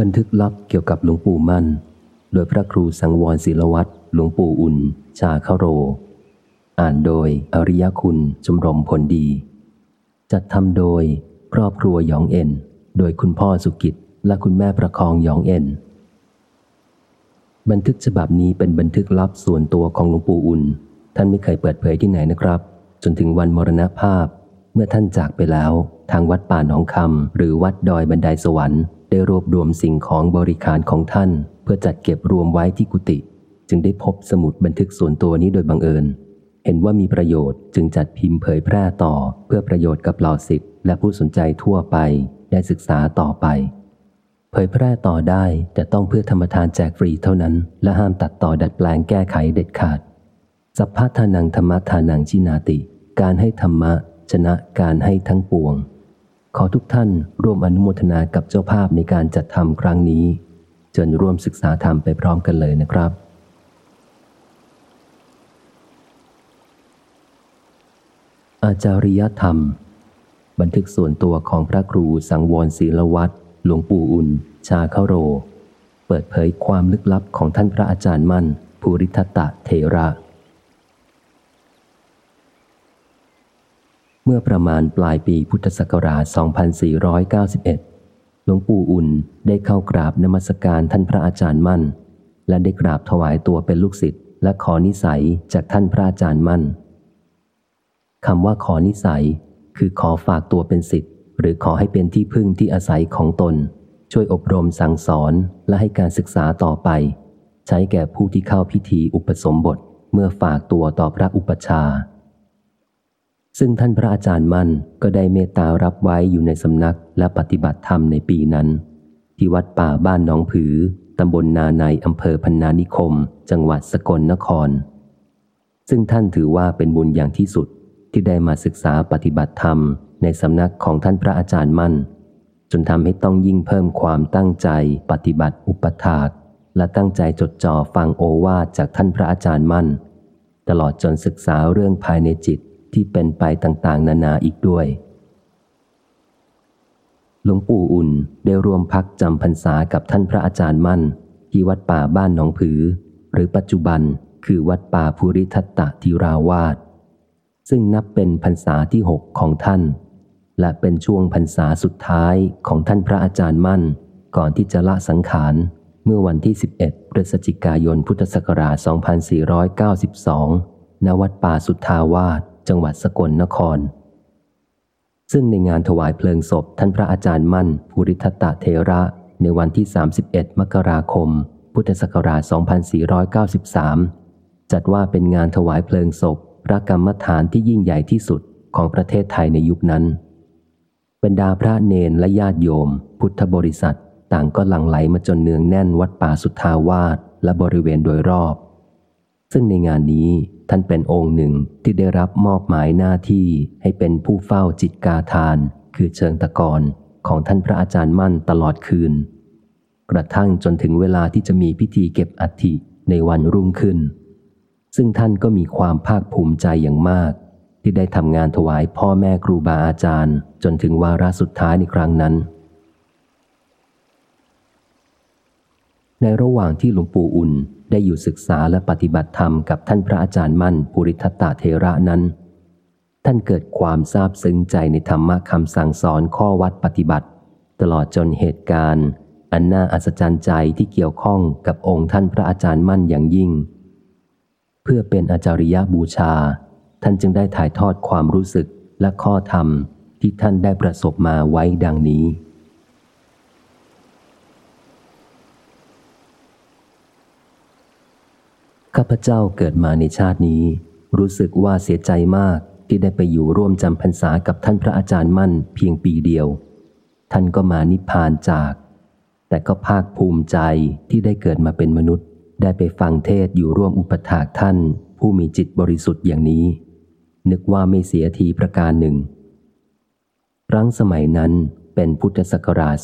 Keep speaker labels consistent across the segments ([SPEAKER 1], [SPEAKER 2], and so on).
[SPEAKER 1] บันทึกลับเกี่ยวกับหลวงปู่มั่น โดยพระครูสังวรศิลวัตรหลวงปู่อุ่น ชาคาโร อ่านโดยอริยคุณชมรมผลดี จัดทำโดยครอบครัวหยองเอ็น โดยคุณพ่อสุกิจและคุณแม่ประคองหยองเอ็น บันทึกฉบับนี้เป็นบันทึกลับส่วนตัวของหลวงปู่อุ่น ท่านไม่เคยเปิดเผยที่ไหนนะครับ จนถึงวันมรณภาพ เมื่อท่านจากไปแล้ว ทางวัดป่าหนองคำหรือวัดดอยบันไดสวรรค์ได้รวบรวมสิ่งของบริการของท่าน เพื่อจัดเก็บรวมไว้ที่กุฏิจึงได้พบสมุดบันทึกส่วนตัวนี้โดยบังเอิญ เห็นว่ามีประโยชน์จึงจัดพิมพ์เผยแพร่ต่อ เพื่อประโยชน์กับเหล่าศิษย์และผู้สนใจทั่วไปได้ศึกษาต่อไป เผยแพร่ต่อได้แต่ต้องเพื่อธรรมทานแจกฟรีเท่านั้น และห้ามตัดต่อดัดแปลงแก้ไขเด็ดขาดสัพพะทานังธรรมทานังชินาติ การให้ธรรมะ ชนะการให้ทั้งปวง ขอทุกท่านร่วมอนุโมทนากับเจ้าภาพในการจัดทำครั้งนี้ จนร่วมศึกษาธรรมไปพร้อมกันเลยนะครับอาจาริยธรรม บันทึกส่วนตัวของพระครูสังวรศีลวัตรหลวงปู่อุ่น ชาเข้าโร เปิดเผยความลึกลับของท่านพระอาจารย์มั่น ภูริทัตตะเทระ เมื่อประมาณปลายปีพุทธศักราช 2491 หลวงปู่อุ่นได้เข้ากราบนมัสการท่านพระอาจารย์มั่น และได้กราบถวายตัวเป็นลูกศิษย์และขอนิสัยจากท่านพระอาจารย์มั่นคำว่าขอนิสัย คือขอฝากตัวเป็นศิษย์หรือขอให้เป็นที่พึ่งที่อาศัยของตน ช่วยอบรมสั่งสอนและให้การศึกษาต่อไป ใช้แก่ผู้ที่เข้าพิธีอุปสมบทเมื่อฝากตัวต่อพระอุปชา ซึ่งท่านพระอาจารย์มั่นก็ได้เมตตารับไว้อยู่ในสำนักและปฏิบัติธรรมในปีนั้น ที่วัดป่าบ้านหนองผือตำบลนาในอำเภอพันนานิคม จังหวัดสกลนคร ซึ่งท่านถือว่าเป็นบุญอย่างที่สุดที่ได้มาศึกษาปฏิบัติธรรมในสำนักของท่านพระอาจารย์มั่น จนทำให้ต้องยิ่งเพิ่มความตั้งใจปฏิบัติอุปถาก และตั้งใจจดจ่อฟังโอวาจากท่านพระอาจารย์มั่น ตลอดจนศึกษาเรื่องภายในจิต ที่เป็นไปต่างๆ นานาอีกด้วย หลวงปู่อุ่นได้ร่วมพักจำพรรษากับท่านพระอาจารย์มั่น ที่วัดป่าบ้านหนองผือ หรือปัจจุบันคือวัดป่าภูริทัตตทิราวาสซึ่งนับเป็นพรรษาที่หกของท่าน และเป็นช่วงพรรษาสุดท้ายของท่านพระอาจารย์มั่น ก่อนที่จะละสังขารเมื่อวันที่ 11 พฤศจิกายน พุทธศักราช 2492 ณ วัดป่าสุทธาวาส จังหวัดสกลนคร ซึ่งในงานถวายเพลิงศพท่านพระอาจารย์มั่น ภูริทัตตะเทระในวันที่ 31 มกราคม พุทธศักราช 2493 จัดว่าเป็นงานถวายเพลิงศพ พระกรรมฐานที่ยิ่งใหญ่ที่สุดของประเทศไทยในยุคนั้น บรรดาพระเนนและญาติโยม พุทธบริษัทต่างก็หลั่งไหลมาจนเนืองแน่นวัดป่าสุทธาวาสและบริเวณโดยรอบ ซึ่งในงานนี้ ท่านเป็นองค์หนึ่งที่ได้รับมอบหมายหน้าที่ให้เป็นผู้เฝ้าจิตกาทาน คือเชิงตะกอนของท่านพระอาจารย์มั่นตลอดคืน กระทั่งจนถึงเวลาที่จะมีพิธีเก็บอัฐิในวันรุ่งขึ้น ซึ่งท่านก็มีความภาคภูมิใจอย่างมาก ที่ได้ทำงานถวายพ่อแม่ครูบาอาจารย์ จนถึงวาระสุดท้ายในครั้งนั้น ในระหว่างที่หลวงปู่อุ่นได้อยู่ศึกษาและปฏิบัติธรรมกับท่านพระอาจารย์มั่นปุริทัตตาเทระนั้น ท่านเกิดความซาบซึ้งใจในธรรมะคำสั่งสอนข้อวัดปฏิบัติ ตลอดจนเหตุการณ์ อันน่าอัศจรรย์ใจที่เกี่ยวข้องกับองค์ท่านพระอาจารย์มั่นอย่างยิ่ง เพื่อเป็นอาจาริยบูชา ท่านจึงได้ถ่ายทอดความรู้สึกและข้อธรรมที่ท่านได้ประสบมาไว้ดังนี้ ข้าพเจ้าเกิดมาในชาตินี้ รู้สึกว่าเสียใจมากที่ได้ไปอยู่ร่วมจำพรรษากับท่านพระอาจารย์มั่นเพียงปีเดียว ท่านก็มานิพพานจาก แต่ก็ภาคภูมิใจที่ได้เกิดมาเป็นมนุษย์ ได้ไปฟังเทศอยู่ร่วมอุปถากท่าน ผู้มีจิตบริสุทธิ์อย่างนี้ นึกว่าไม่เสียทีประการหนึ่งรั้งสมัยนั้นเป็นพุทธศักราช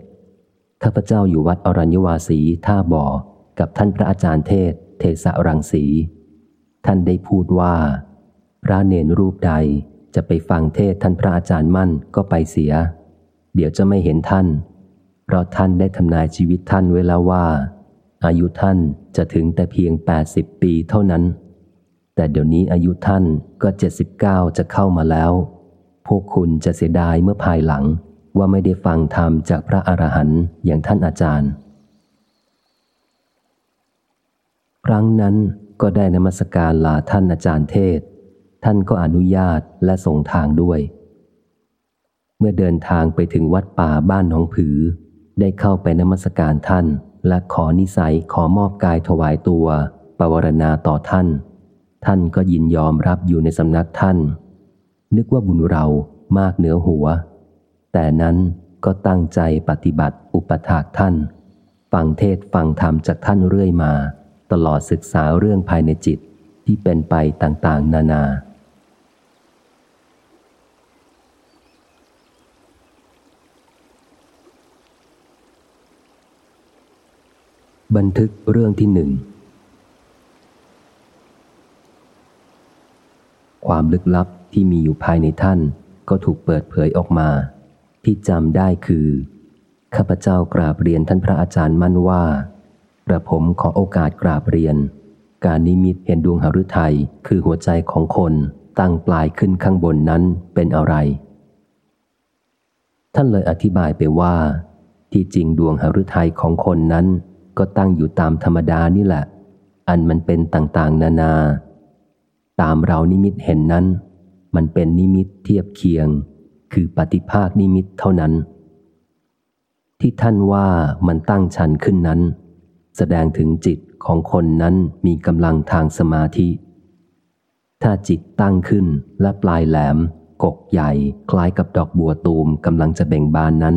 [SPEAKER 1] 2491 ข้าพเจ้าอยู่วัดอรัญญวาสีท่าบ่อ กับท่านพระอาจารย์เทศ เทสะรังสี ท่านได้พูดว่า พระเนนรูปใดจะไปฟังเทศท่านพระอาจารย์มั่นก็ไปเสีย เดี๋ยวจะไม่เห็นท่าน เพราะท่านได้ทำนายชีวิตท่านไว้แล้วว่า อายุท่านจะถึงแต่เพียง 80 ปีเท่านั้น แต่เดี๋ยวนี้อายุท่านก็ 79 จะเข้ามาแล้ว พวกคุณจะเสียดายเมื่อภายหลังว่าไม่ได้ฟังธรรมจากพระอรหันต์อย่างท่านอาจารย์ ครั้งนั้นก็ได้นมัสการลาท่านอาจารย์เทศ ท่านก็อนุญาตและส่งทางด้วย เมื่อเดินทางไปถึงวัดป่าบ้านหนองผือ ได้เข้าไปนมัสการท่านและขอนิสัยขอมอบกายถวายตัวปวารณาต่อท่าน ท่านก็ยินยอมรับอยู่ในสำนักท่าน นึกว่าบุญเรามากเหนือหัว แต่นั้นก็ตั้งใจปฏิบัติอุปถากท่าน ฟังเทศฟังธรรมจากท่านเรื่อยมา ตลอดศึกษาเรื่องภายในจิตที่เป็นไปต่างๆ นานา บันทึกเรื่องที่หนึ่ง ความลึกลับที่มีอยู่ภายในท่านก็ถูกเปิดเผยออกมา ที่จำได้คือ ข้าพเจ้ากราบเรียนท่านพระอาจารย์มั่นว่า กระผมขอโอกาสกราบเรียน การนิมิตเห็นดวงหฤทัยคือหัวใจของคนตั้งปลายขึ้นข้างบนนั้นเป็นอะไร ท่านเลยอธิบายไปว่า ที่จริงดวงหฤทัยของคนนั้นก็ตั้งอยู่ตามธรรมดานี่แหละ อันมันเป็นต่างๆ นานา ตามเรานิมิตเห็นนั้น มันเป็นนิมิตเทียบเคียง คือปฏิภาคนิมิตเท่านั้น ที่ท่านว่ามันตั้งชันขึ้นนั้น แสดงถึงจิตของคนนั้นมีกำลังทางสมาธิ ถ้าจิตตั้งขึ้นและปลายแหลม กกใหญ่ คล้ายกับดอกบัวตูมกำลังจะเบ่งบานนั้น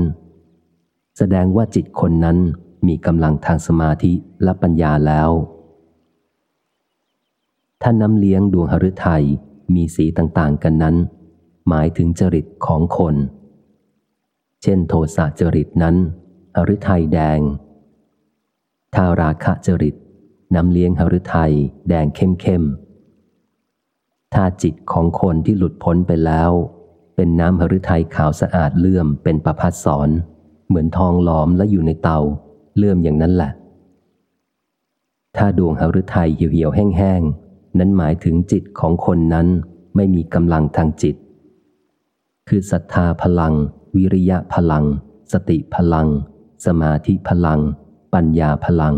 [SPEAKER 1] แสดงว่าจิตคนนั้นมีกำลังทางสมาธิและปัญญาแล้วท่านน้ำเลี้ยงดวงหฤทัยมีสีต่างๆกันนั้น หมายถึงจริตของคน เช่นโทสะจริตนั้น หฤทัยแดง ถ้าราคะจริต น้ำเลี้ยงหฤทัยแดงเข้มเข้มถ้าจิตของคนที่หลุดพ้นไปแล้ว เป็นน้ำหฤทัยขาวสะอาดเลื่อมเป็นประพัดสอนเหมือนทองหลอมและอยู่ในเตา เลื่อมอย่างนั้นแหละ ถ้าดวงหฤทัยเหี่ยวๆแห้งๆนั้นหมายถึงจิตของคนนั้นไม่มีกำลังทางจิต คือศรัทธาพลัง วิริยะพลัง สติพลัง สมาธิพลัง ปัญญาพลัง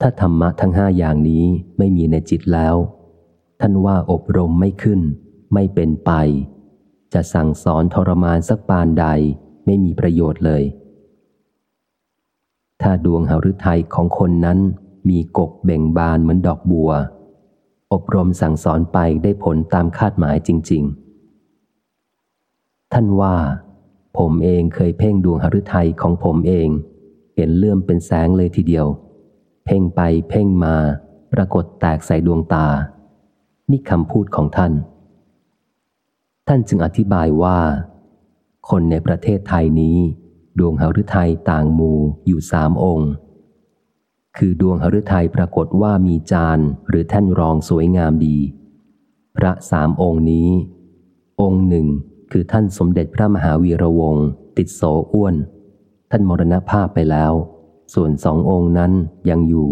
[SPEAKER 1] ถ้าธรรมะทั้งห้าอย่างนี้ไม่มีในจิตแล้ว ท่านว่าอบรมไม่ขึ้น ไม่เป็นไป จะสั่งสอนทรมานสักปานใดไม่มีประโยชน์เลย ถ้าดวงหฤทัยของคนนั้นมีกกเบ่งบานเหมือนดอกบัว อบรมสั่งสอนไปได้ผลตามคาดหมายจริง ๆ ท่านว่า ผมเองเคยเพ่งดวงหฤทัยของผมเอง เห็นเลื่อมเป็นแสงเลยทีเดียว เพ่งไปเพ่งมา ปรากฏแตกใส่ดวงตา นี่คำพูดของท่าน ท่านจึงอธิบายว่า คนในประเทศไทยนี้ ดวงหฤทัยต่างหมู่อยู่สามองค์ คือดวงหฤทัยปรากฏว่ามีจานหรือแท่นรองสวยงามดี พระสามองค์นี้ องค์หนึ่งคือท่านสมเด็จพระมหาวีระวงศ์ติดโสอ้วน ท่านมรณภาพไปแล้ว ส่วนสององค์นั้นยังอยู่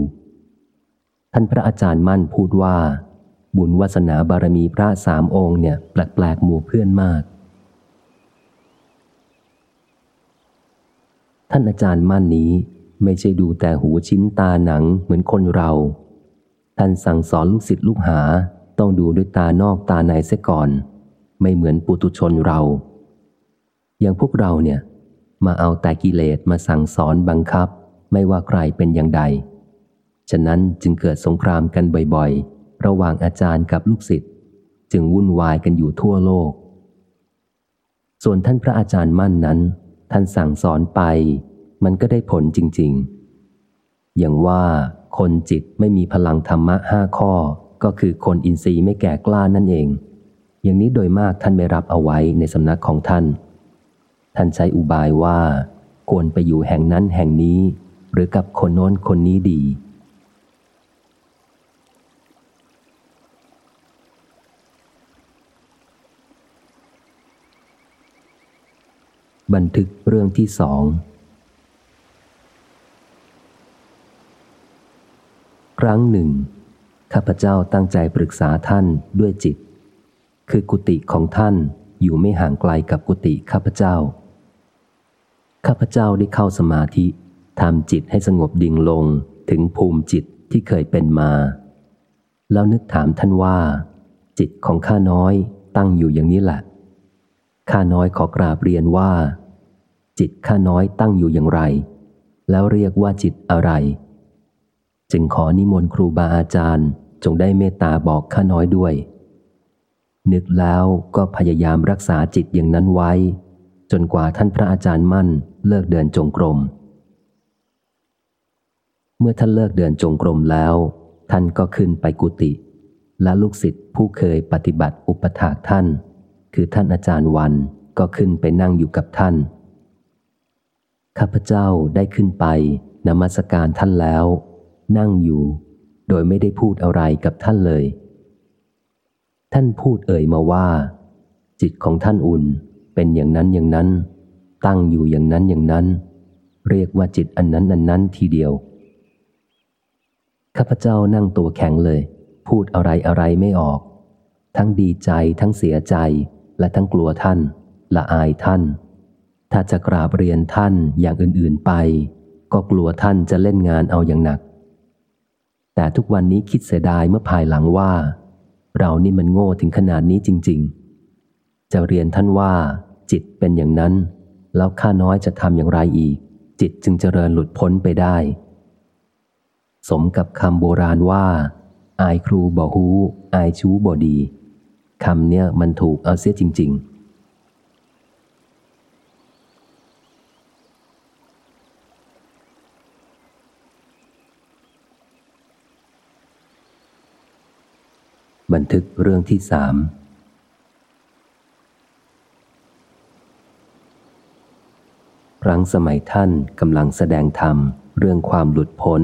[SPEAKER 1] ท่านพระอาจารย์มั่นพูดว่า บุญวาสนาบารมีพระสามองค์เนี่ยแปลกๆหมู่เพื่อนมาก ท่านอาจารย์มั่นนี้ไม่ใช่ดูแต่หูชิ้นตาหนังเหมือนคนเรา ท่านสั่งสอนลูกศิษย์ลูกหาต้องดูด้วยตานอกตาในเสียก่อน ไม่เหมือนปุตุชนเรา อย่างพวกเราเนี่ย มาเอาแต่กิเลสมาสั่งสอนบังคับ ไม่ว่าใครเป็นอย่างใด ฉะนั้นจึงเกิดสงครามกันบ่อยๆ ระหว่างอาจารย์กับลูกศิษย์จึงวุ่นวายกันอยู่ทั่วโลก ส่วนท่านพระอาจารย์มั่นนั้น ท่านสั่งสอนไป มันก็ได้ผลจริง ๆ อย่างว่าคนจิตไม่มีพลังธรรมะห้าข้อ ก็คือคนอินทรีย์ไม่แก่กล้านั่นเอง อย่างนี้โดยมากท่านไม่รับเอาไว้ในสำนักของท่าน ท่านใช้อุบายว่า ควรไปอยู่แห่งนั้นแห่งนี้ หรือกับคนโน้นคนนี้ดี บันทึกเรื่องที่สองครั้งหนึ่ง ข้าพเจ้าตั้งใจปรึกษาท่านด้วยจิต คือกุฏิของท่านอยู่ไม่ห่างไกลกับกุฏิข้าพเจ้า ข้าพเจ้าได้เข้าสมาธิทำจิตให้สงบดิ่งลงถึงภูมิจิตที่เคยเป็นมา แล้วนึกถามท่านว่า จิตของข้าน้อยตั้งอยู่อย่างนี้แหละข้าน้อยขอกราบเรียนว่า จิตข้าน้อยตั้งอยู่อย่างไร แล้วเรียกว่าจิตอะไร จึงขอนิมนต์ครูบาอาจารย์จงได้เมตตาบอกข้าน้อยด้วย นึกแล้วก็พยายามรักษาจิตอย่างนั้นไว้ จนกว่าท่านพระอาจารย์มั่น เลิกเดินจงกรม เมื่อท่านเลิกเดินจงกรมแล้ว ท่านก็ขึ้นไปกุฏิและลูกศิษย์ผู้เคยปฏิบัติอุปถากท่าน คือท่านอาจารย์วันก็ขึ้นไปนั่งอยู่กับท่าน ข้าพเจ้าได้ขึ้นไปนมัสการท่านแล้ว นั่งอยู่ โดยไม่ได้พูดอะไรกับท่านเลย ท่านพูดเอ่ยมาว่า จิตของท่านอุ่นเป็นอย่างนั้นอย่างนั้น ตั้งอยู่อย่างนั้นอย่างนั้น เรียกว่าจิตอันนั้นอันนั้นทีเดียว ข้าพเจ้านั่งตัวแข็งเลย พูดอะไรอะไรไม่ออก ทั้งดีใจทั้งเสียใจ และทั้งกลัวท่าน ละอายท่าน ถ้าจะกราบเรียนท่านอย่างอื่นๆไป ก็กลัวท่านจะเล่นงานเอาอย่างหนัก แต่ทุกวันนี้คิดเสียดายเมื่อภายหลังว่า เรานี่มันโง่ถึงขนาดนี้จริง ๆ จะเรียนท่านว่าจิตเป็นอย่างนั้น แล้วข้าน้อยจะทำอย่างไรอีก จิตจึงเจริญหลุดพ้นไปได้ สมกับคำโบราณว่า อายครูบ่ฮู้อายชู้บ่ดีคำเนี่ยมันถูกเอาเสียจริง ๆบันทึกเรื่องที่สาม ครั้งสมัยท่านกำลังแสดงธรรม เรื่องความหลุดพ้น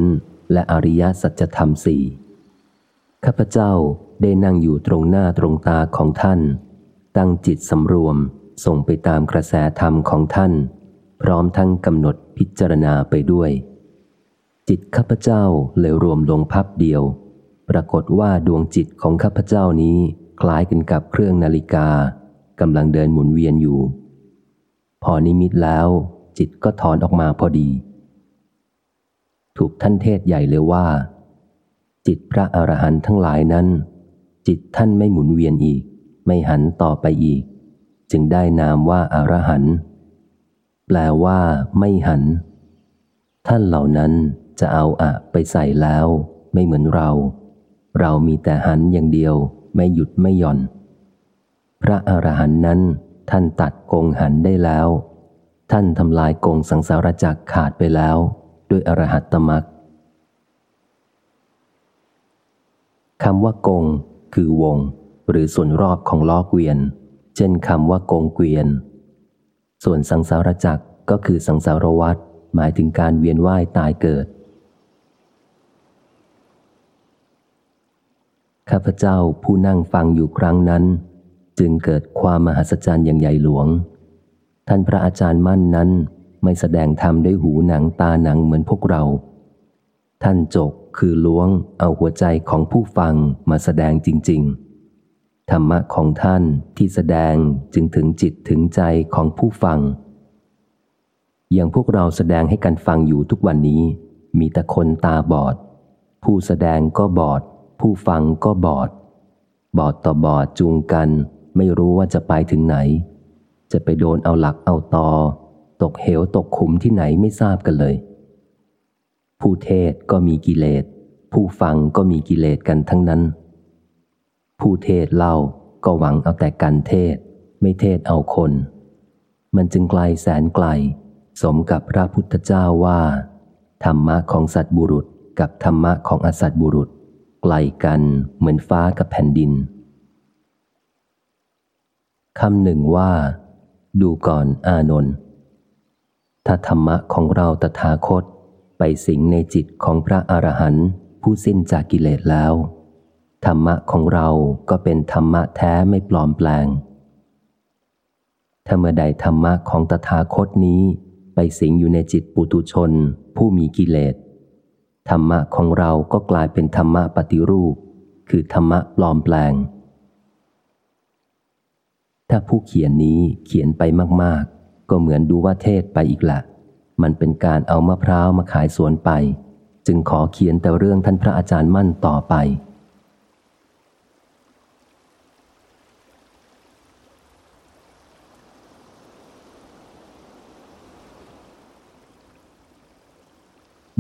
[SPEAKER 1] และอริยสัจธรรมสี่ข้าพเจ้าได้นั่งอยู่ตรงหน้าตรงตาของท่าน ตั้งจิตสำรวมส่งไปตามกระแสธรรมของท่าน พร้อมทั้งกำหนดพิจารณาไปด้วย จิตข้าพเจ้าเลยรวมลงพับเดียว ปรากฏว่าดวงจิตของข้าพเจ้านี้คล้ายกันกับเครื่องนาฬิกากำลังเดินหมุนเวียนอยู่ พอนิมิตแล้ว จิตก็ถอนออกมาพอดี ถูกท่านเทศใหญ่เลยว่า จิตพระอรหันต์ทั้งหลายนั้น จิตท่านไม่หมุนเวียนอีก ไม่หันต่อไปอีก จึงได้นามว่าอารหันต์แปลว่าไม่หัน ท่านเหล่านั้นจะเอาอะไปใส่แล้ว ไม่เหมือนเรา เรามีแต่หันอย่างเดียว ไม่หยุดไม่หย่อน พระอรหันต์นั้นท่านตัดกงหันได้แล้ว ท่านทำลายกงสังสารจักขาดไปแล้ว ด้วยอรหัตตมักคำว่ากง คือวง หรือส่วนรอบของล้อเกวียน เช่นคำว่ากงเกวียน ส่วนสังสารจักก็คือสังสารวัฏหมายถึงการเวียนว่ายตายเกิด ข้าพเจ้าผู้นั่งฟังอยู่ครั้งนั้น จึงเกิดความมหัศจรรย์อย่างใหญ่หลวง ท่านพระอาจารย์มั่นนั้น ไม่แสดงธรรมด้วยหูหนังตาหนังเหมือนพวกเรา ท่านจกคือล้วงเอาหัวใจของผู้ฟังมาแสดงจริง ๆ ธรรมะของท่านที่แสดงจึงถึงจิตถึงใจของผู้ฟัง อย่างพวกเราแสดงให้กันฟังอยู่ทุกวันนี้ มีแต่คนตาบอด ผู้แสดงก็บอด ผู้ฟังก็บอด บอดต่อบอดจูงกัน ไม่รู้ว่าจะไปถึงไหน จะไปโดนเอาหลักเอาตอ ตกเหวตกขุมที่ไหนไม่ทราบกันเลย ผู้เทศก็มีกิเลส ผู้ฟังก็มีกิเลสกันทั้งนั้น ผู้เทศเล่าก็หวังเอาแต่กันเทศ ไม่เทศเอาคน มันจึงไกลแสนไกล สมกับพระพุทธเจ้าว่า ธรรมะของสัตบุรุษกับธรรมะของอสัตบุรุษ ไกลกันเหมือนฟ้ากับแผ่นดินคำหนึ่งว่า ดูก่อนอานนท์ถ้าธรรมะของเราตถาคต ไปสิงในจิตของพระอรหันต์ผู้สิ้นจากกิเลสแล้ว ธรรมะของเราก็เป็นธรรมะแท้ไม่ปลอมแปลง ถ้าเมื่อใดธรรมะของตถาคตนี้ไปสิงอยู่ในจิตปุตุชน ผู้มีกิเลส ธรรมะของเราก็กลายเป็นธรรมะปฏิรูป คือธรรมะปลอมแปลง ถ้าผู้เขียนนี้เขียนไปมากๆ ก็เหมือนดูว่าเทศไปอีกละ มันเป็นการเอามะพร้าวมาขายสวนไป จึงขอเขียนแต่เรื่องท่านพระอาจารย์มั่นต่อไป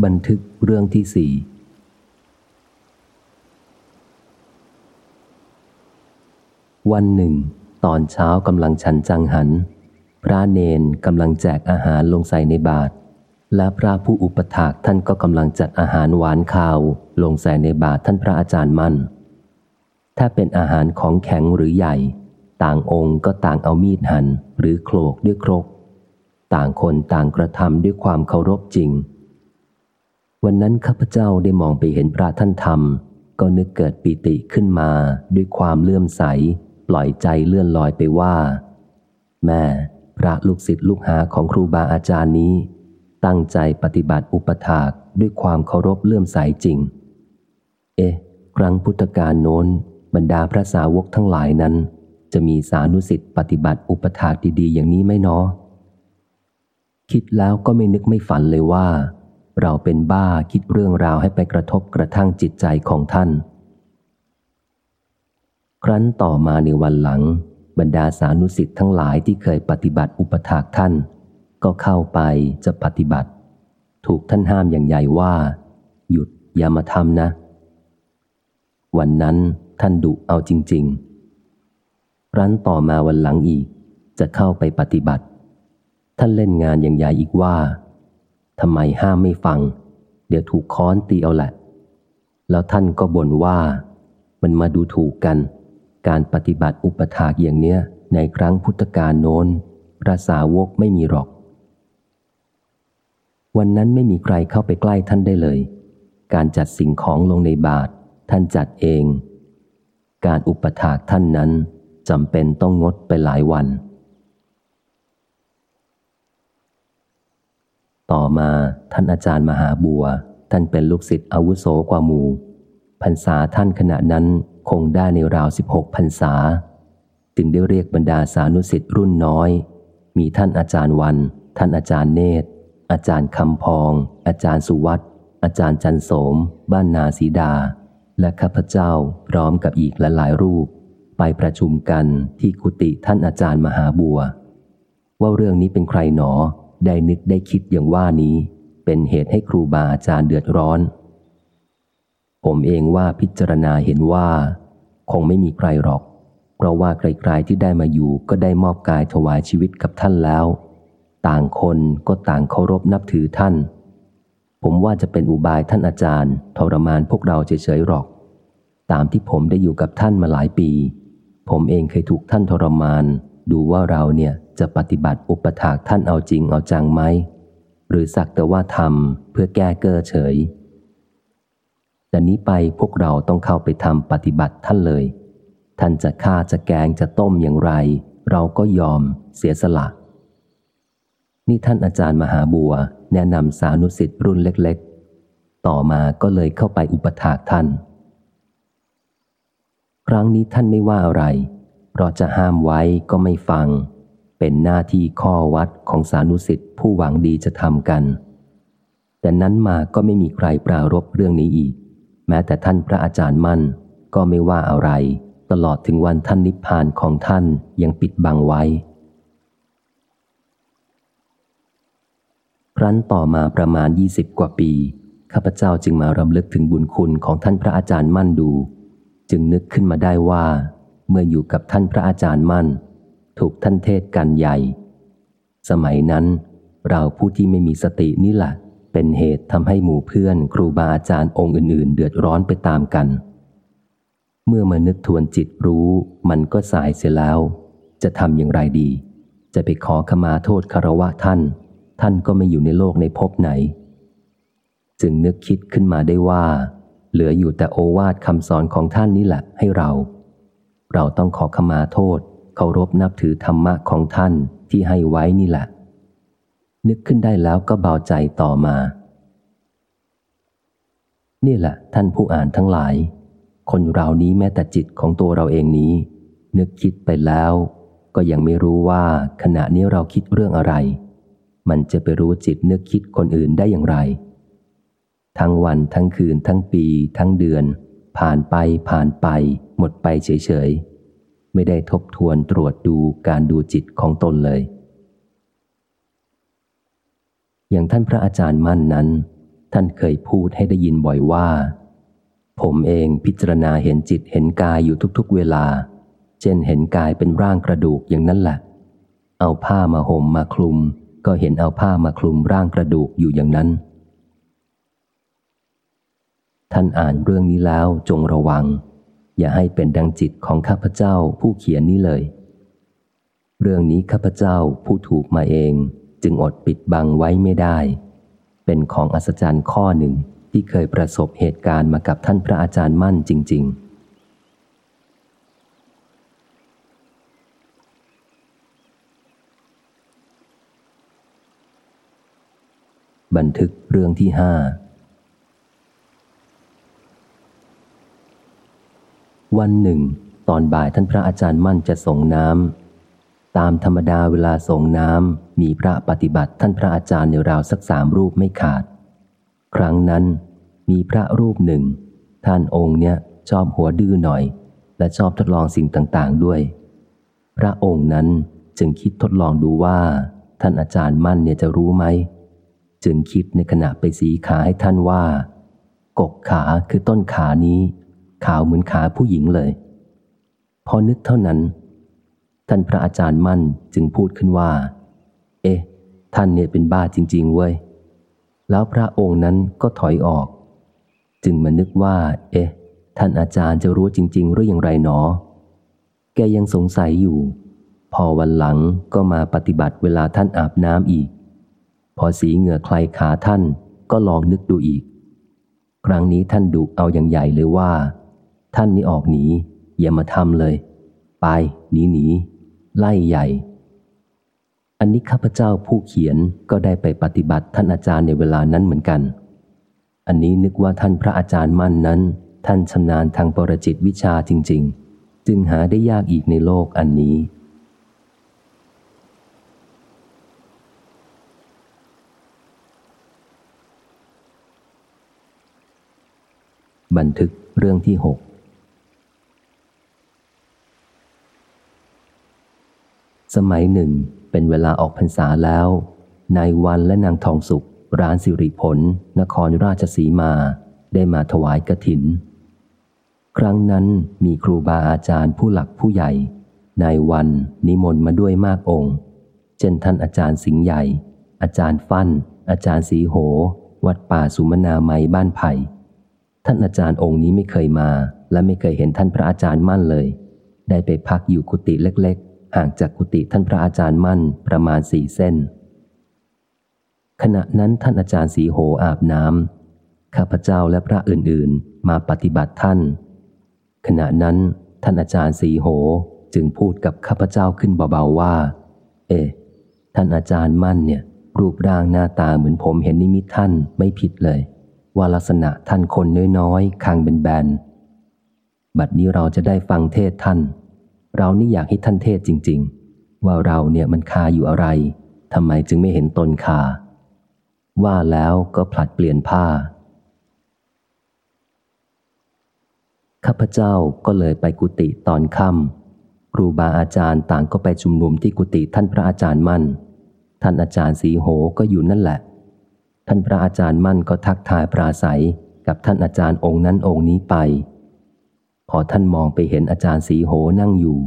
[SPEAKER 1] บันทึกเรื่องที่สี่วันหนึ่ง ตอนเช้ากำลังฉันจังหัน พระเนนกำลังแจกอาหารลงใส่ในบาตรและพระผู้อุปถากท่านก็กำลังจัดอาหารหวานข้าว ลงใส่ในบาตรท่านพระอาจารย์มั่น ถ้าเป็นอาหารของแข็งหรือใหญ่ ต่างองค์ก็ต่างเอามีดหันหรือโคลกด้วยครก ต่างคนต่างกระทำด้วยความเคารพจริง วันนั้นข้าพเจ้าได้มองไปเห็นพระท่านทำก็นึกเกิดปีติขึ้นมาด้วยความเลื่อมใส ปล่อยใจเลื่อนลอยไปว่า แม่พระลูกศิษย์ลูกหาของครูบาอาจารย์นี้ ตั้งใจปฏิบัติอุปถากด้วยความเคารพเลื่อมใสจริง เอ๊ะ ครั้งพุทธกาลโน้น บรรดาพระสาวกทั้งหลายนั้น จะมีสานุสิทธิ์ปฏิบัติอุปถากดีๆ อย่างนี้ไหมเนาะคิดแล้วก็ไม่นึกไม่ฝันเลยว่า เราเป็นบ้าคิดเรื่องราวให้ไปกระทบกระทั่งจิตใจของท่าน ครั้นต่อมาในวันหลัง บรรดาสานุสิทธิ์ทั้งหลายที่เคยปฏิบัติอุปถากท่าน ก็เข้าไปจะปฏิบัติ ถูกท่านห้ามอย่างใหญ่ว่า หยุดอย่ามาทำนะ วันนั้นท่านดุเอาจริงๆรั้นต่อมาวันหลังอีก จะเข้าไปปฏิบัติ ท่านเล่นงานอย่างใหญ่อีกว่าทำไมห้ามไม่ฟัง เดี๋ยวถูกค้อนตีเอาแหละ แล้วท่านก็บ่นว่ามันมาดูถูกกัน การปฏิบัติอุปถากอย่างเนี้ย ในครั้งพุทธกาลโน้นพระสาวกไม่มีหรอก วันนั้นไม่มีใครเข้าไปใกล้ท่านได้เลย การจัดสิ่งของลงในบาตรท่านจัดเอง การอุปถากท่านนั้นจำเป็นต้องงดไปหลายวัน ต่อมาท่านอาจารย์มหาบัว ท่านเป็นลูกศิษย์อาวุโสกว่าหมู่พรรษาท่านขณะนั้น คงได้ในราวสิบหกพรรษา จึงได้เรียกบรรดาสานุสิทธิ์รุ่นน้อย มีท่านอาจารย์วัน ท่านอาจารย์เนตร อาจารย์คำพอง อาจารย์สุวัตอาจารย์จันโสม บ้านนาสีดา และข้าพเจ้าพร้อมกับอีกหลายรูป ไปประชุมกันที่กุฏิท่านอาจารย์มหาบัว ว่าเรื่องนี้เป็นใครหนอได้นึกได้คิดอย่างว่านี้ เป็นเหตุให้ครูบาอาจารย์เดือดร้อน ผมเองว่าพิจารณาเห็นว่า คงไม่มีใครหรอก เพราะว่าใครๆที่ได้มาอยู่ก็ได้มอบกายถวายชีวิตกับท่านแล้ว ต่างคนก็ต่างเคารพนับถือท่าน ผมว่าจะเป็นอุบายท่านอาจารย์ ทรมานพวกเราเฉยๆหรอก ตามที่ผมได้อยู่กับท่านมาหลายปี ผมเองเคยถูกท่านทรมาน ดูว่าเราเนี่ยจะปฏิบัติอุปถากท่านเอาจริงเอาจังไหมหรือสักแต่ว่าทำเพื่อแก้เก้อเฉย แต่นี้ไปพวกเราต้องเข้าไปทำปฏิบัติท่านเลย ท่านจะฆ่าจะแกงจะต้มอย่างไร เราก็ยอมเสียสละ นี่ท่านอาจารย์มหาบัว แนะนำสานุสิทธิ์รุ่นเล็กๆ ต่อมาก็เลยเข้าไปอุปถากท่าน ครั้งนี้ท่านไม่ว่าอะไร เพราะจะห้ามไว้ก็ไม่ฟัง เป็นหน้าที่ข้อวัดของสานุสิทธิ์ผู้หวังดีจะทำกัน แต่นั้นมาก็ไม่มีใครปรารบเรื่องนี้อีก แม้แต่ท่านพระอาจารย์มั่น ก็ไม่ว่าอะไร ตลอดถึงวันท่านนิพพานของท่านยังปิดบังไว้ ครั้นต่อมาประมาณยี่สิบกว่าปี ข้าพเจ้าจึงมารำลึกถึงบุญคุณของท่านพระอาจารย์มั่นดู จึงนึกขึ้นมาได้ว่า เมื่ออยู่กับท่านพระอาจารย์มั่น ถูกท่านเทศกันใหญ่ สมัยนั้นเราผู้ที่ไม่มีสตินี่แหละ เป็นเหตุทำให้หมู่เพื่อนครูบาอาจารย์องค์อื่น ๆ เดือดร้อนไปตามกัน เมื่อมานึกทวนจิตรู้มันก็สายเสียแล้ว จะทำอย่างไรดี จะไปขอขมาโทษคารวะท่าน ท่านก็ไม่อยู่ในโลกในภพไหน จึงนึกคิดขึ้นมาได้ว่า เหลืออยู่แต่โอวาทคำสอนของท่านนี่แหละให้เรา เราต้องขอขมาโทษเคารพนับถือธรรมะของท่านที่ให้ไว้นี่แหละ นึกขึ้นได้แล้วก็เบาใจต่อมา นี่แหละท่านผู้อ่านทั้งหลาย คนเรานี้แม้แต่จิตของตัวเราเองนี้ นึกคิดไปแล้ว ก็ยังไม่รู้ว่าขณะนี้เราคิดเรื่องอะไร มันจะไปรู้จิตนึกคิดคนอื่นได้อย่างไร ทั้งวันทั้งคืนทั้งปี ทั้งเดือน ผ่านไปผ่านไป หมดไปเฉยๆไม่ได้ทบทวนตรวจดูการดูจิตของตนเลย อย่างท่านพระอาจารย์มั่นนั้น ท่านเคยพูดให้ได้ยินบ่อยว่า ผมเองพิจารณาเห็นจิตเห็นกายอยู่ทุกๆเวลา เช่นเห็นกายเป็นร่างกระดูกอย่างนั้นแหละ เอาผ้ามาห่มมาคลุม ก็เห็นเอาผ้ามาคลุมร่างกระดูกอยู่อย่างนั้น ท่านอ่านเรื่องนี้แล้วจงระวัง อย่าให้เป็นดังจิตของข้าพเจ้าผู้เขียนนี้เลย เรื่องนี้ข้าพเจ้าผู้ถูกมาเอง จึงอดปิดบังไว้ไม่ได้ เป็นของอัศจรรย์ข้อหนึ่งที่เคยประสบเหตุการณ์มากับท่านพระอาจารย์มั่นจริง ๆบันทึกเรื่องที่ห้าวันหนึ่ง ตอนบ่ายท่านพระอาจารย์มั่นจะส่งน้ำ ตามธรรมดาเวลาส่งน้ำมีพระปฏิบัติท่านพระอาจารย์ในราวสักสามรูปไม่ขาด ครั้งนั้นมีพระรูปหนึ่ง ท่านองค์เนี้ยชอบหัวดื้อหน่อย และชอบทดลองสิ่งต่างๆด้วย พระองค์นั้นจึงคิดทดลองดูว่า ท่านอาจารย์มั่นเนี่ยจะรู้ไหม จึงคิดในขณะไปสีขาให้ท่านว่า กกขาคือต้นขานี้ ขาวเหมือนขาผู้หญิงเลย พอนึกเท่านั้น ท่านพระอาจารย์มั่นจึงพูดขึ้นว่า เอ๊ะ ท่านเนี่ยเป็นบ้าจริง ๆ เว้ย แล้วพระองค์นั้นก็ถอยออก จึงมานึกว่า เอ๊ะ ท่านอาจารย์จะรู้จริง ๆ หรืออย่างไรหนอ แกยังสงสัยอยู่ พอวันหลังก็มาปฏิบัติเวลาท่านอาบน้ำอีก พอสีเหงื่อคลายขาท่านก็ลองนึกดูอีก ครั้งนี้ท่านดุเอาอย่างใหญ่เลยว่า ท่านนี่ออกหนีอย่ามาทำเลย ไปหนีหนี ไล่ใหญ่ อันนี้ข้าพเจ้าผู้เขียนก็ได้ไปปฏิบัติท่านอาจารย์ในเวลานั้นเหมือนกัน อันนี้นึกว่าท่านพระอาจารย์มั่นนั้น ท่านชำนาญทางปรจิตวิชาจริง ๆ จึงหาได้ยากอีกในโลกอันนี้บันทึกเรื่องที่หก สมัยหนึ่ง เป็นเวลาออกพรรษาแล้ว นายวันและนางทองสุข ร้านสิริผล นครราชสีมา ได้มาถวายกระถิน ครั้งนั้นมีครูบาอาจารย์ผู้หลักผู้ใหญ่ นายวันนิมนต์มาด้วยมากองค์ เช่นท่านอาจารย์สิงห์ใหญ่ อาจารย์ฟั่น อาจารย์สีโห วัดป่าสุมนาไมบ้านไผ่ ท่านอาจารย์องค์นี้ไม่เคยมา และไม่เคยเห็นท่านพระอาจารย์มั่นเลย ได้ไปพักอยู่กุฏิเล็กๆ ห่างจากกุฏิท่านพระอาจารย์มั่นประมาณสี่เส้น ขณะนั้นท่านอาจารย์สีโหอาบน้ำข้าพเจ้าและพระอื่นๆ มาปฏิบัติท่าน ขณะนั้นท่านอาจารย์สีโหจึงพูดกับข้าพเจ้าขึ้นเบาๆว่า เอ๊ะท่านอาจารย์มั่นเนี่ย รูปร่างหน้าตาเหมือนผมเห็นนิมิตท่านไม่ผิดเลย ว่าลักษณะท่านคนน้อยๆคางเป็นแบนบัดนี้เราจะได้ฟังเทศท่าน เรานี่อยากให้ท่านเทศจริง ๆ ว่าเราเนี่ยมันคาอยู่อะไรทำไมจึงไม่เห็นตนคา ว่าแล้วก็ผลัดเปลี่ยนผ้า ข้าพเจ้าก็เลยไปกุฏิตอนค่ำครูบาอาจารย์ต่างก็ไปชุมนุมที่กุฏิท่านพระอาจารย์มั่น ท่านอาจารย์สีโหก็อยู่นั่นแหละ ท่านพระอาจารย์มั่นก็ทักทายปราศัยกับท่านอาจารย์องค์นั้นองค์นี้ไป พอท่านมองไปเห็นอาจารย์สีโหนั่งอยู่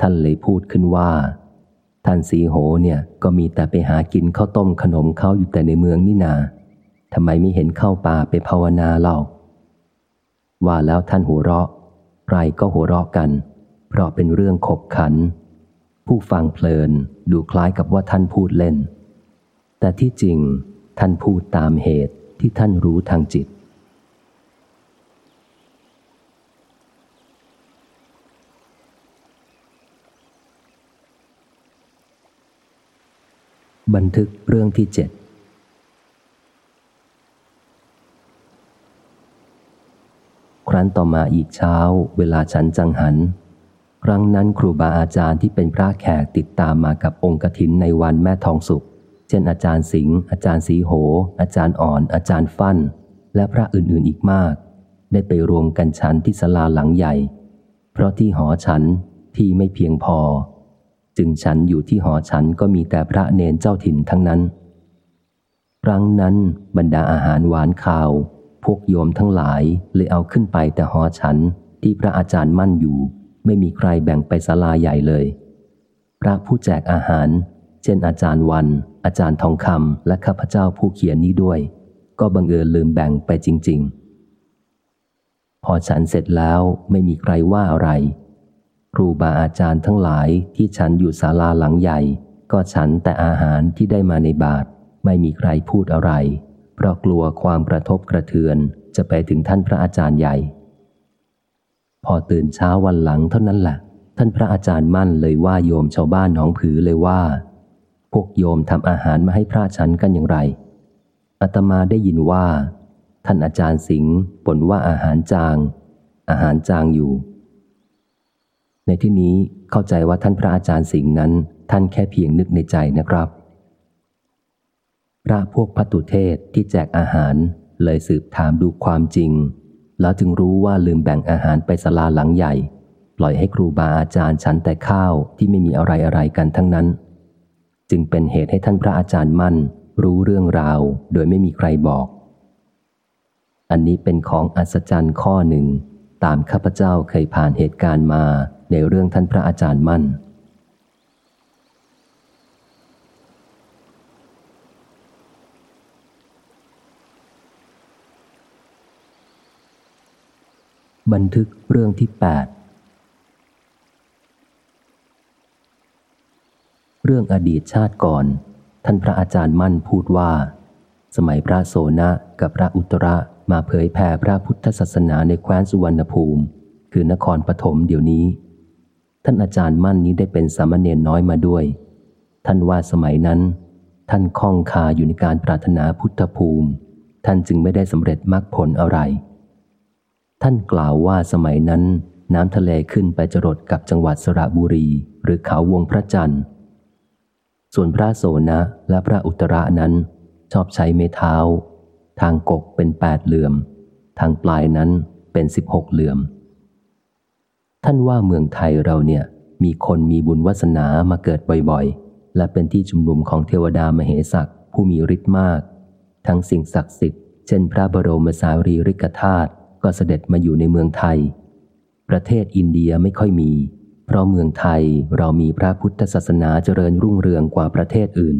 [SPEAKER 1] ท่านเลยพูดขึ้นว่า ท่านสีโหเนี่ยก็มีแต่ไปหากินข้าวต้มขนมเขาอยู่แต่ในเมืองนี่นาทำไมไม่เห็นเข้าป่าไปภาวนาเล่า ว่าแล้วท่านหัวเราะใครก็หัวเราะกัน เพราะเป็นเรื่องขบขัน ผู้ฟังเพลินดูคล้ายกับว่าท่านพูดเล่น แต่ที่จริงท่านพูดตามเหตุที่ท่านรู้ทางจิต บันทึกเรื่องที่เจ็ดครั้นต่อมาอีกเช้า เวลาฉันจังหัน ครั้งนั้นครูบาอาจารย์ที่เป็นพระแขกติดตามมากับองค์กถินในวันแม่ทองสุข เช่นอาจารย์สิงห์อาจารย์สีโห อาจารย์อ่อน อาจารย์ฟั่น และพระอื่นๆอีกมาก ได้ไปรวมกันฉันที่ศาลาหลังใหญ่ เพราะที่หอฉันที่ไม่เพียงพอ จึงฉันอยู่ที่หอฉันก็มีแต่พระเนนเจ้าถิ่นทั้งนั้น ครั้งนั้นบรรดาอาหารหวานข่าว พวกโยมทั้งหลายเลยเอาขึ้นไปแต่หอฉันที่พระอาจารย์มั่นอยู่ ไม่มีใครแบ่งไปศาลาใหญ่เลย พระผู้แจกอาหาร เช่นอาจารย์วัน อาจารย์ทองคำและข้าพเจ้าผู้เขียนนี้ด้วย ก็บังเอิญลืมแบ่งไปจริง ๆ พอฉันเสร็จแล้วไม่มีใครว่าอะไร ครูบาอาจารย์ทั้งหลายที่ฉันอยู่ศาลาหลังใหญ่ ก็ฉันแต่อาหารที่ได้มาในบาทไม่มีใครพูดอะไร เพราะกลัวความกระทบกระเทือนจะไปถึงท่านพระอาจารย์ใหญ่ พอตื่นเช้าวันหลังเท่านั้นแหละท่านพระอาจารย์มั่นเลยว่าโยมชาวบ้านหนองผือเลยว่า พวกโยมทำอาหารมาให้พระฉันกันอย่างไรอาตมาได้ยินว่า ท่านอาจารย์สิงห์บ่นว่าอาหารจาง อาหารจางอยู่ ในที่นี้เข้าใจว่าท่านพระอาจารย์สิงห์นั้น ท่านแค่เพียงนึกในใจนะครับ พระพวกพัตุเทศที่แจกอาหารเลยสืบถามดูความจริง แล้วจึงรู้ว่าลืมแบ่งอาหารไปสลาหลังใหญ่ ปล่อยให้ครูบาอาจารย์ฉันแต่ข้าวที่ไม่มีอะไรอะไรกันทั้งนั้น จึงเป็นเหตุให้ท่านพระอาจารย์มั่น รู้เรื่องราว โดยไม่มีใครบอก อันนี้เป็นของอัศจรรย์ข้อหนึ่ง ตามข้าพเจ้าเคยผ่านเหตุการณ์มา ในเรื่องท่านพระอาจารย์มั่น บันทึกเรื่องที่ 8 เรื่องอดีตชาติก่อน ท่านพระอาจารย์มั่นพูดว่า สมัยพระโสนะกับพระอุตระมาเผยแผ่พระพุทธศาสนาในแคว้นสุวรรณภูมิ คือนครปฐมเดี๋ยวนี้ ท่านอาจารย์มั่นนี้ได้เป็นสามเณรน้อยมาด้วย ท่านว่าสมัยนั้น ท่านคล่องคาอยู่ในการปรารถนาพุทธภูมิ ท่านจึงไม่ได้สำเร็จมรรคผลอะไร ท่านกล่าวว่าสมัยนั้น น้ำทะเลขึ้นไปจรดกับจังหวัดสระบุรี หรือเขาวงพระจันทร์ ส่วนพระโสนะและพระอุตระนั้น ชอบใช้เมเท้า ทางกกเป็นแปดเหลื่อม ทางปลายนั้นเป็นสิบหกเหลื่อม ท่านว่าเมืองไทยเราเนี่ย มีคนมีบุญวาสนามาเกิดบ่อยๆ และเป็นที่ชุมนุมของเทวดามเหสักผู้มีฤทธิ์มาก ทั้งสิ่งศักดิ์สิทธิ์ เช่น พระบรมสารีริกธาตุก็เสด็จมาอยู่ในเมืองไทย ประเทศอินเดียไม่ค่อยมี เพราะเมืองไทยเรามีพระพุทธศาสนาเจริญรุ่งเรืองกว่าประเทศอื่น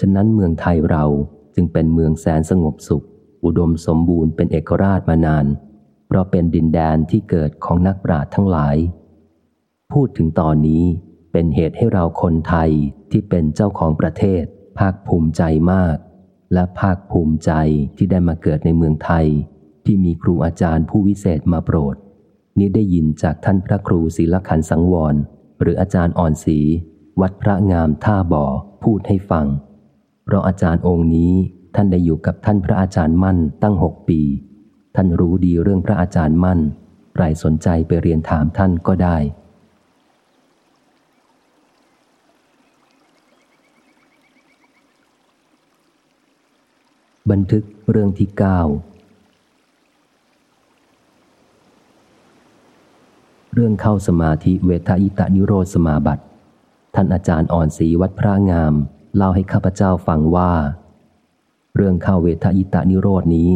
[SPEAKER 1] ฉะนั้นเมืองไทยเราจึงเป็นเมืองแสนสงบสุข อุดมสมบูรณ์เป็นเอกราชมานาน เพราะเป็นดินแดนที่เกิดของนักปราชญ์ทั้งหลาย พูดถึงตอนนี้เป็นเหตุให้เราคนไทยที่เป็นเจ้าของประเทศ ภาคภูมิใจมาก และภาคภูมิใจที่ได้มาเกิดในเมืองไทย ที่มีครูอาจารย์ผู้วิเศษมาโปรด นี้ได้ยินจากท่านพระครูศิลขันสังวร หรืออาจารย์อ่อนศรีวัดพระงามท่าบ่อพูดให้ฟัง เพราะอาจารย์องค์นี้ท่านได้อยู่กับท่านพระอาจารย์มั่นตั้งหกปี ท่านรู้ดีเรื่องพระอาจารย์มั่น ใครสนใจไปเรียนถามท่านก็ได้ บันทึกเรื่องที่เก้าเรื่องเข้าสมาธิเวทายตานิโรธสมาบัติ ท่านอาจารย์อ่อนศรีวัดพระงาม เล่าให้ข้าพเจ้าฟังว่า เรื่องเข้าเวทายตานิโรธนี้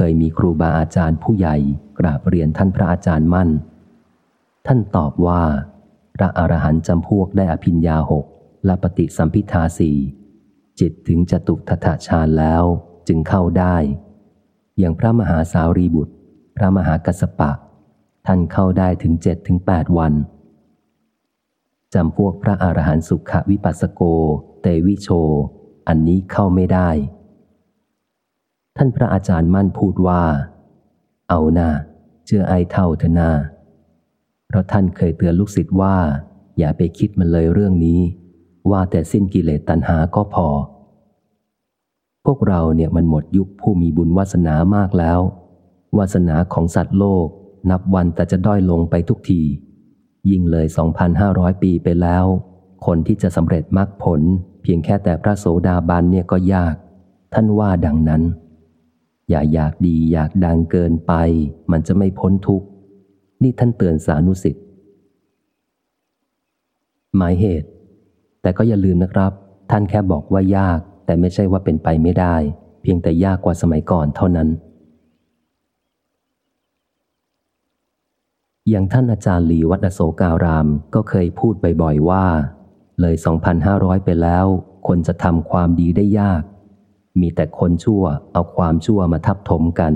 [SPEAKER 1] เคยมีครูบาอาจารย์ผู้ใหญ่กราบเรียนท่านพระอาจารย์มั่น ท่านตอบว่า พระอรหันต์จำพวกได้อภิญญาหกและปฏิสัมพิทาสี่จิตถึงจตุทัตฌานแล้วจึงเข้าได้ อย่างพระมหาสารีบุตร พระมหากัสปะ ท่านเข้าได้ถึงเจ็ดถึงแปดวันจำพวกพระอรหันต์สุขวิปัสสโก เตวิโช อันนี้เข้าไม่ได้ ท่านพระอาจารย์มั่นพูดว่า เอาหน้าเชื่อไอเท่าเถนาเพราะท่านเคยเตือนลูกศิษย์ว่า อย่าไปคิดมันเลยเรื่องนี้ ว่าแต่สิ้นกิเลสตัณหาก็พอ พวกเราเนี่ยมันหมดยุคผู้มีบุญวาสนามากแล้ว วาสนาของสัตว์โลกนับวันแต่จะด้อยลงไปทุกที ยิ่งเลย 2,500 ปีไปแล้ว คนที่จะสำเร็จมรรคผล เพียงแค่แต่พระโสดาบันเนี่ยก็ยาก ท่านว่าดังนั้น อย่าอยากดีอยากดังเกินไป มันจะไม่พ้นทุกข์ นี่ท่านเตือนสานุสิทธิ์หมายเหตุ แต่ก็อย่าลืมนะครับ ท่านแค่บอกว่ายาก แต่ไม่ใช่ว่าเป็นไปไม่ได้ เพียงแต่ยากกว่าสมัยก่อนเท่านั้น อย่างท่านอาจารย์หลีวัดอโศการามก็เคยพูดบ่อยๆว่า เลย 2,500 ไปแล้ว คนจะทำความดีได้ยาก มีแต่คนชั่วเอาความชั่วมาทับถมกัน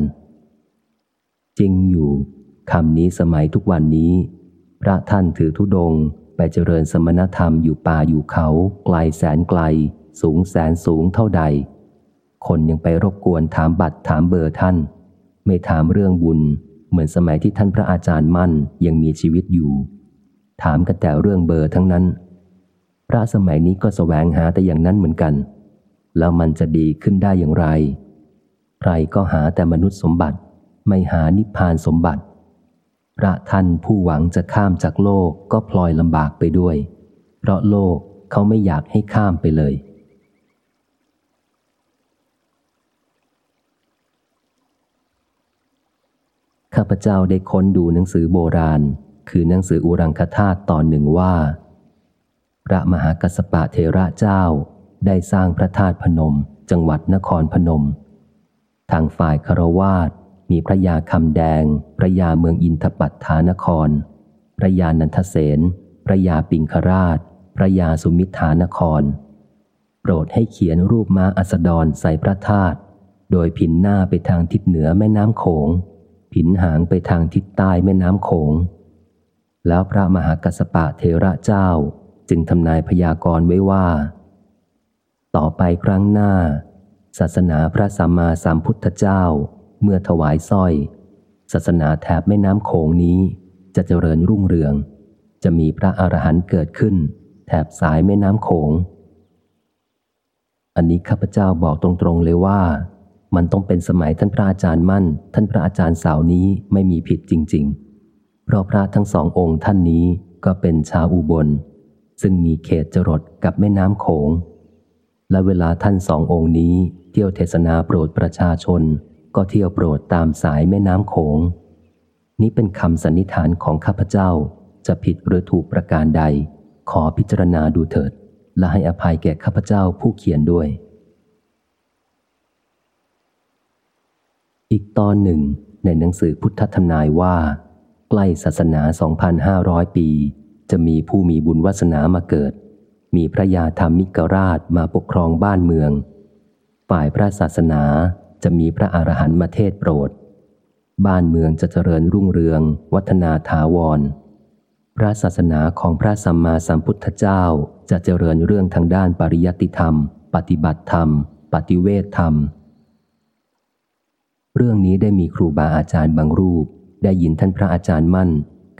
[SPEAKER 1] จริงอยู่คำนี้สมัยทุกวันนี้ พระท่านถือธุดงไปเจริญสมณธรรมอยู่ป่าอยู่เขา ไกลแสนไกล สูงแสนสูงเท่าใด คนยังไปรบกวนถามบัตรถามเบอร์ท่าน ไม่ถามเรื่องบุญ เหมือนสมัยที่ท่านพระอาจารย์มั่นยังมีชีวิตอยู่ ถามกันแต่เรื่องเบอร์ทั้งนั้น พระสมัยนี้ก็สแสวงหาแต่อย่างนั้นเหมือนกัน แล้วมันจะดีขึ้นได้อย่างไร ใครก็หาแต่มนุษย์สมบัติ ไม่หานิพพานสมบัติ พระท่านผู้หวังจะข้ามจากโลกก็พลอยลำบากไปด้วย เพราะโลกเขาไม่อยากให้ข้ามไปเลย ข้าพเจ้าได้ค้นดูหนังสือโบราณ คือหนังสืออุรังคธาตุตอนหนึ่งว่า พระมหากัสปะเทระเจ้า ได้สร้างพระธาตุพนม จังหวัดนครพนม ทางฝ่ายคารวาสมีพระยาคำแดง พระยาเมืองอินทปัตฐานคร พระยานันทเสนพระยาปิงคราช พระยาสุมิทานคร โปรดให้เขียนรูปม้าอัสดรใส่พระธาตุโดยผินหน้าไปทางทิศเหนือแม่น้ำโขง ผินหางไปทางทิศใต้แม่น้ำโขง แล้วพระมหากัสปะเทระเจ้าจึงทำนายพยากรณ์ไว้ว่า ต่อไปครั้งหน้า ศาสนาพระสัมมาสัมพุทธเจ้า เมื่อถวายสร้อย ศาสนาแถบแม่น้ำโขงนี้จะเจริญรุ่งเรือง จะมีพระอรหันต์เกิดขึ้น แถบสายแม่น้ำโขง อันนี้ข้าพเจ้าบอกตรงๆเลยว่า มันต้องเป็นสมัยท่านพระอาจารย์มั่น ท่านพระอาจารย์สาวนี้ไม่มีผิดจริง ๆ เพราะพระทั้งสององค์ท่านนี้ก็เป็นชาวอุบล ซึ่งมีเขตจรดกับแม่น้ำโขง และเวลาท่านสององค์นี้ เที่ยวเทศนาโปรดประชาชน ก็เที่ยวโปรดตามสายแม่น้ำโขง นี้เป็นคำสันนิษฐานของข้าพเจ้า จะผิดหรือถูกประการใด ขอพิจารณาดูเถิด และให้อภัยแก่ข้าพเจ้าผู้เขียนด้วย อีกตอนหนึ่ง ในหนังสือพุทธทำนายว่า ใกล้ศาสนา 2,500 ปี จะมีผู้มีบุญวาสนามาเกิด มีพระยาธรรมิกราชมาปกครองบ้านเมือง ฝ่ายพระศาสนาจะมีพระอรหันต์มาเทศโปรด บ้านเมืองจะเจริญรุ่งเรือง วัฒนาถาวร พระศาสนาของพระสัมมาสัมพุทธเจ้าจะเจริญเรื่องทางด้านปริยัติธรรม ปฏิบัติธรรม ปฏิเวทธรรม เรื่องนี้ได้มีครูบาอาจารย์บางรูป ได้ยินท่านพระอาจารย์มั่น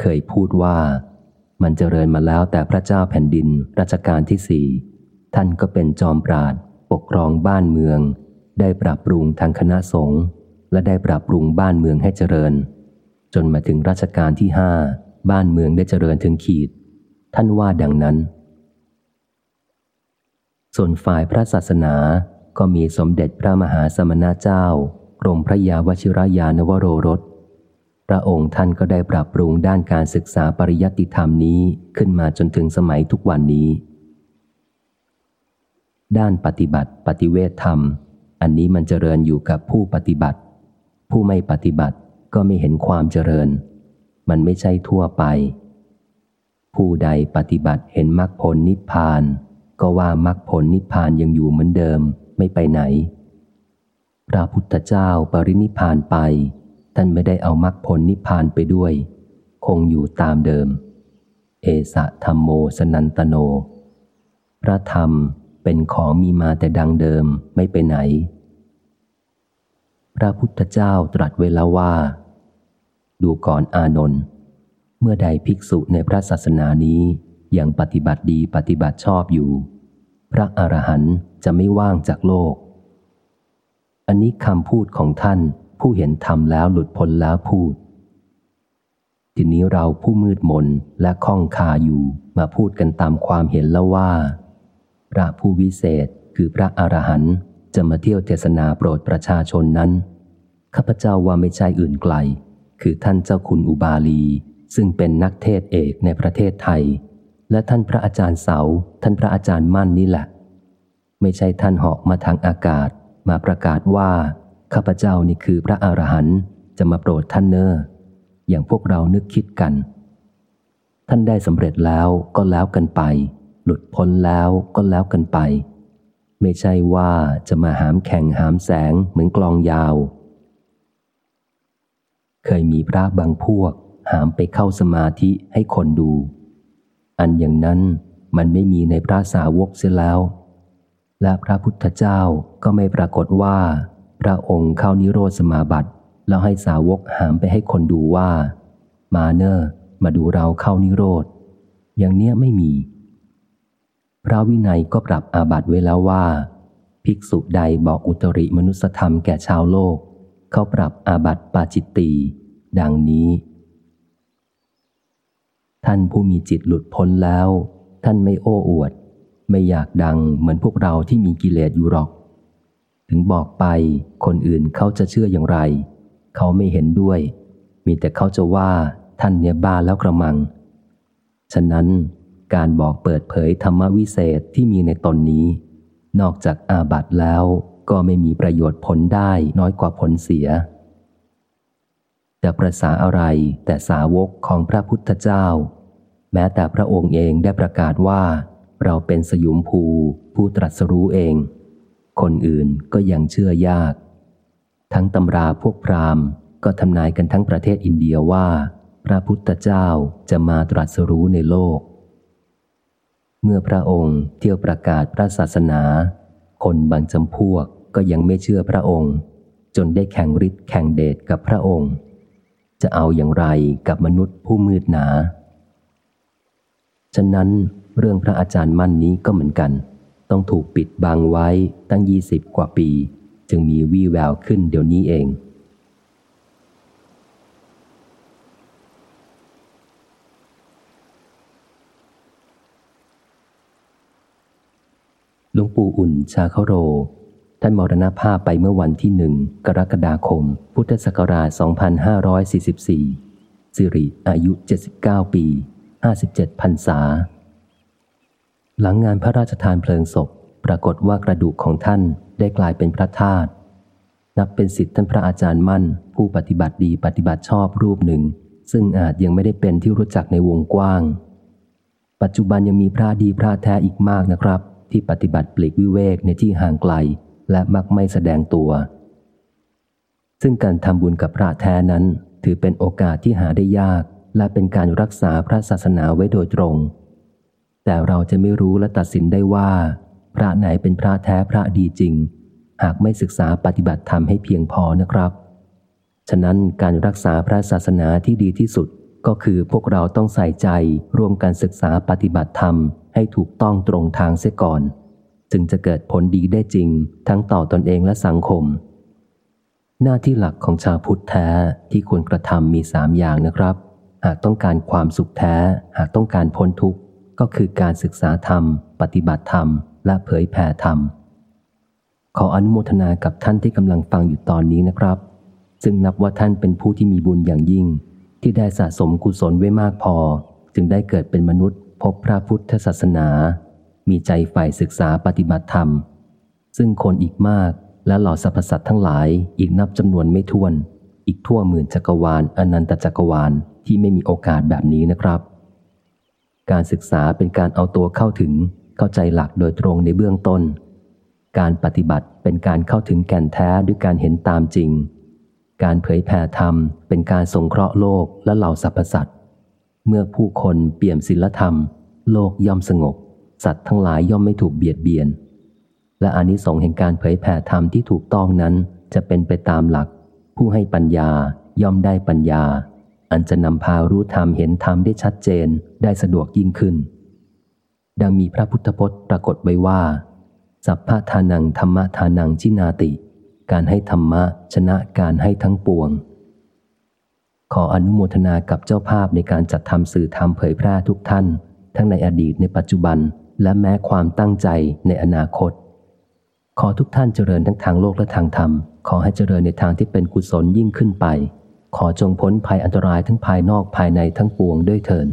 [SPEAKER 1] เคยพูดว่า มันเจริญมาแล้วแต่พระเจ้าแผ่นดินรัชกาลที่สี่ท่านก็เป็นจอมปราดปกครองบ้านเมือง ได้ปรับปรุงทางคณะสงฆ์และได้ปรับปรุงบ้านเมืองให้เจริญ จนมาถึงรัชกาลที่ห้าบ้านเมืองได้เจริญถึงขีด ท่านว่าดังนั้น ส่วนฝ่ายพระศาสนาก็มีสมเด็จพระมหาสมณเจ้ากรมพระยาวชิรยานวโรรส ระองค์ท่านก็ได้ปรับปรุงด้านการศึกษาปริยัติธรรมนี้ขึ้นมาจนถึงสมัยทุกวันนี้ ด้านปฏิบัติปฏิเวทธรรม อันนี้มันเจริญอยู่กับผู้ปฏิบัติ ผู้ไม่ปฏิบัติก็ไม่เห็นความเจริญ มันไม่ใช่ทั่วไป ผู้ใดปฏิบัติเห็นมรรคผลนิพพาน ก็ว่ามรรคผลนิพพานยังอยู่เหมือนเดิมไม่ไปไหน พระพุทธเจ้าปรินิพพานไป ท่านไม่ได้เอามรรคผลนิพพานไปด้วย คงอยู่ตามเดิม เอสะธรรมโมสนันตโน พระธรรมเป็นของมีมาแต่ดังเดิมไม่ไปไหน พระพุทธเจ้าตรัสเวลาว่า ดูก่อนอานนท์เมื่อใดภิกษุในพระศาสนานี้ยังปฏิบัติดีปฏิบัติชอบอยู่ พระอรหันต์จะไม่ว่างจากโลก อันนี้คำพูดของท่าน ผู้เห็นธรรมแล้วหลุดพ้นแล้วพูด ทีนี้เราผู้มืดมนและข้องคาอยู่มาพูดกันตามความเห็นแล้วว่า พระผู้วิเศษคือพระอรหันต์จะมาเที่ยวเทศนาโปรดประชาชนนั้น ข้าพเจ้าว่าไม่ใช่อื่นไกล คือท่านเจ้าคุณอุบาลี ซึ่งเป็นนักเทศเอกในประเทศไทย และท่านพระอาจารย์เสา ท่านพระอาจารย์มั่นนี่แหละ ไม่ใช่ท่านเหาะมาทางอากาศ มาประกาศว่า ข้าพเจ้านี่คือพระอรหันต์จะมาโปรดท่านเนออย่างพวกเรานึกคิดกัน ท่านได้สำเร็จแล้วก็แล้วกันไป หลุดพ้นแล้วก็แล้วกันไป ไม่ใช่ว่าจะมาหามแข่งหามแสงเหมือนกลองยาว เคยมีพระบางพวกหามไปเข้าสมาธิให้คนดู อันอย่างนั้นมันไม่มีในพระสาวกเสียแล้ว และพระพุทธเจ้าก็ไม่ปรากฏว่า พระองค์เข้านิโรธสมาบัติ แล้วให้สาวกหามไปให้คนดูว่า มาเนอร์มาดูเราเข้านิโรธ อย่างเนี้ยไม่มี พระวินัยก็ปรับอาบัติไว้แล้วว่า ภิกษุใดบอกอุตริมนุสธรรมแก่ชาวโลก เขาปรับอาบัติปาจิตตีดังนี้ ท่านผู้มีจิตหลุดพ้นแล้ว ท่านไม่โอ้อวด ไม่อยากดังเหมือนพวกเราที่มีกิเลสอยู่หรอก ถึงบอกไป คนอื่นเขาจะเชื่ออย่างไร เขาไม่เห็นด้วย มีแต่เขาจะว่าท่านเนี่ยบ้าแล้วกระมัง ฉะนั้นการบอกเปิดเผยธรรมวิเศษที่มีในตนนี้ นอกจากอาบัตแล้วก็ไม่มีประโยชน์ผลได้น้อยกว่าผลเสียจะประสาอะไรแต่สาวกของพระพุทธเจ้า แม้แต่พระองค์เองได้ประกาศว่า เราเป็นสยุมภูผู้ตรัสรู้เอง คนอื่นก็ยังเชื่อยาก ทั้งตำราพวกพราหมณ์ ก็ทำนายกันทั้งประเทศอินเดียว่า พระพุทธเจ้าจะมาตรัสรู้ในโลก เมื่อพระองค์เที่ยวประกาศพระศาสนา คนบางจำพวกก็ยังไม่เชื่อพระองค์ จนได้แข่งฤทธิ์แข่งเดชกับพระองค์ จะเอาอย่างไรกับมนุษย์ผู้มืดหนา ฉะนั้นเรื่องพระอาจารย์มั่นนี้ก็เหมือนกัน ต้องถูกปิดบังไว้ตั้งยี่สิบกว่าปี จึงมีวี่แววขึ้นเดี๋ยวนี้เอง หลวงปู่อุ่นชาเคโร ท่านมรณภาพไปเมื่อวันที่หนึ่งกรกฎาคม พุทธศักราช 2544 สิริอายุ 79 ปี 57พรรษา หลังงานพระราชทานเพลิงศพ ปรากฏว่ากระดูกของท่านได้กลายเป็นพระธาตุนับเป็นสิทธิท่านพระอาจารย์มั่น ผู้ปฏิบัติดีปฏิบัติชอบรูปหนึ่ง ซึ่งอาจยังไม่ได้เป็นที่รู้จักในวงกว้าง ปัจจุบันยังมีพระดีพระแท้อีกมากนะครับ ที่ปฏิบัติปลีกวิเวกในที่ห่างไกล และมักไม่แสดงตัว ซึ่งการทำบุญกับพระแท้นั้น ถือเป็นโอกาสที่หาได้ยาก และเป็นการรักษาพระศาสนาไว้โดยตรง แต่เราจะไม่รู้และตัดสินได้ว่า พระไหนเป็นพระแท้พระดีจริง หากไม่ศึกษาปฏิบัติธรรมให้เพียงพอนะครับ ฉะนั้นการรักษาพระศาสนาที่ดีที่สุดก็คือพวกเราต้องใส่ใจร่วมกันศึกษาปฏิบัติธรรมให้ถูกต้องตรงทางเสียก่อน จึงจะเกิดผลดีได้จริง ทั้งต่อตอนเองและสังคม หน้าที่หลักของชาวพุทธแท้ที่ควรกระทำมีสามอย่างนะครับ หากต้องการความสุขแท้ หากต้องการพ้นทุกข์ ก็คือการศึกษาธรรม ปฏิบัติธรรม และเผยแผ่ธรรม ขออนุโมทนากับท่านที่กำลังฟังอยู่ตอนนี้นะครับ ซึ่งนับว่าท่านเป็นผู้ที่มีบุญอย่างยิ่ง ที่ได้สะสมกุศลไว้มากพอ จึงได้เกิดเป็นมนุษย์ พบพระพุทธศาสนา มีใจใฝ่ศึกษาปฏิบัติธรรม ซึ่งคนอีกมากและเหล่าสรรพสัตว์ทั้งหลายอีกนับจำนวนไม่ถ้วน อีกทั่วหมื่นจักรวาลอนันตจักรวาลที่ไม่มีโอกาสแบบนี้นะครับ การศึกษาเป็นการเอาตัวเข้าถึง เข้าใจหลักโดยตรงในเบื้องต้น การปฏิบัติเป็นการเข้าถึงแก่นแท้ด้วยการเห็นตามจริง การเผยแผ่ธรรม เป็นการสงเคราะห์โลกและเหล่าสรรพสัตว์เมื่อผู้คนเปี่ยมศีลธรรม โลกย่อมสงบ สัตว์ทั้งหลายย่อมไม่ถูกเบียดเบียน และอนิสงส์แห่งการเผยแผ่ธรรมที่ถูกต้องนั้นจะเป็นไปตามหลัก ผู้ให้ปัญญาย่อมได้ปัญญา อันจะนำพารู้ธรรมเห็นธรรมได้ชัดเจนได้สะดวกยิ่งขึ้น ดังมีพระพุทธพจน์ปรากฏไว้ว่า สัพพะทานังธรรมทานังชินาติ การให้ธรรมะชนะการให้ทั้งปวง ขออนุโมทนากับเจ้าภาพในการจัดทำสื่อธรรมเผยแพร่ทุกท่าน ทั้งในอดีตในปัจจุบัน และแม้ความตั้งใจในอนาคต ขอทุกท่านเจริญทั้งทางโลกและทางธรรม ขอให้เจริญในทางที่เป็นกุศลยิ่งขึ้นไป ขอจงพ้นภัยอันตรายทั้งภายนอกภายในทั้งปวงด้วยเถิด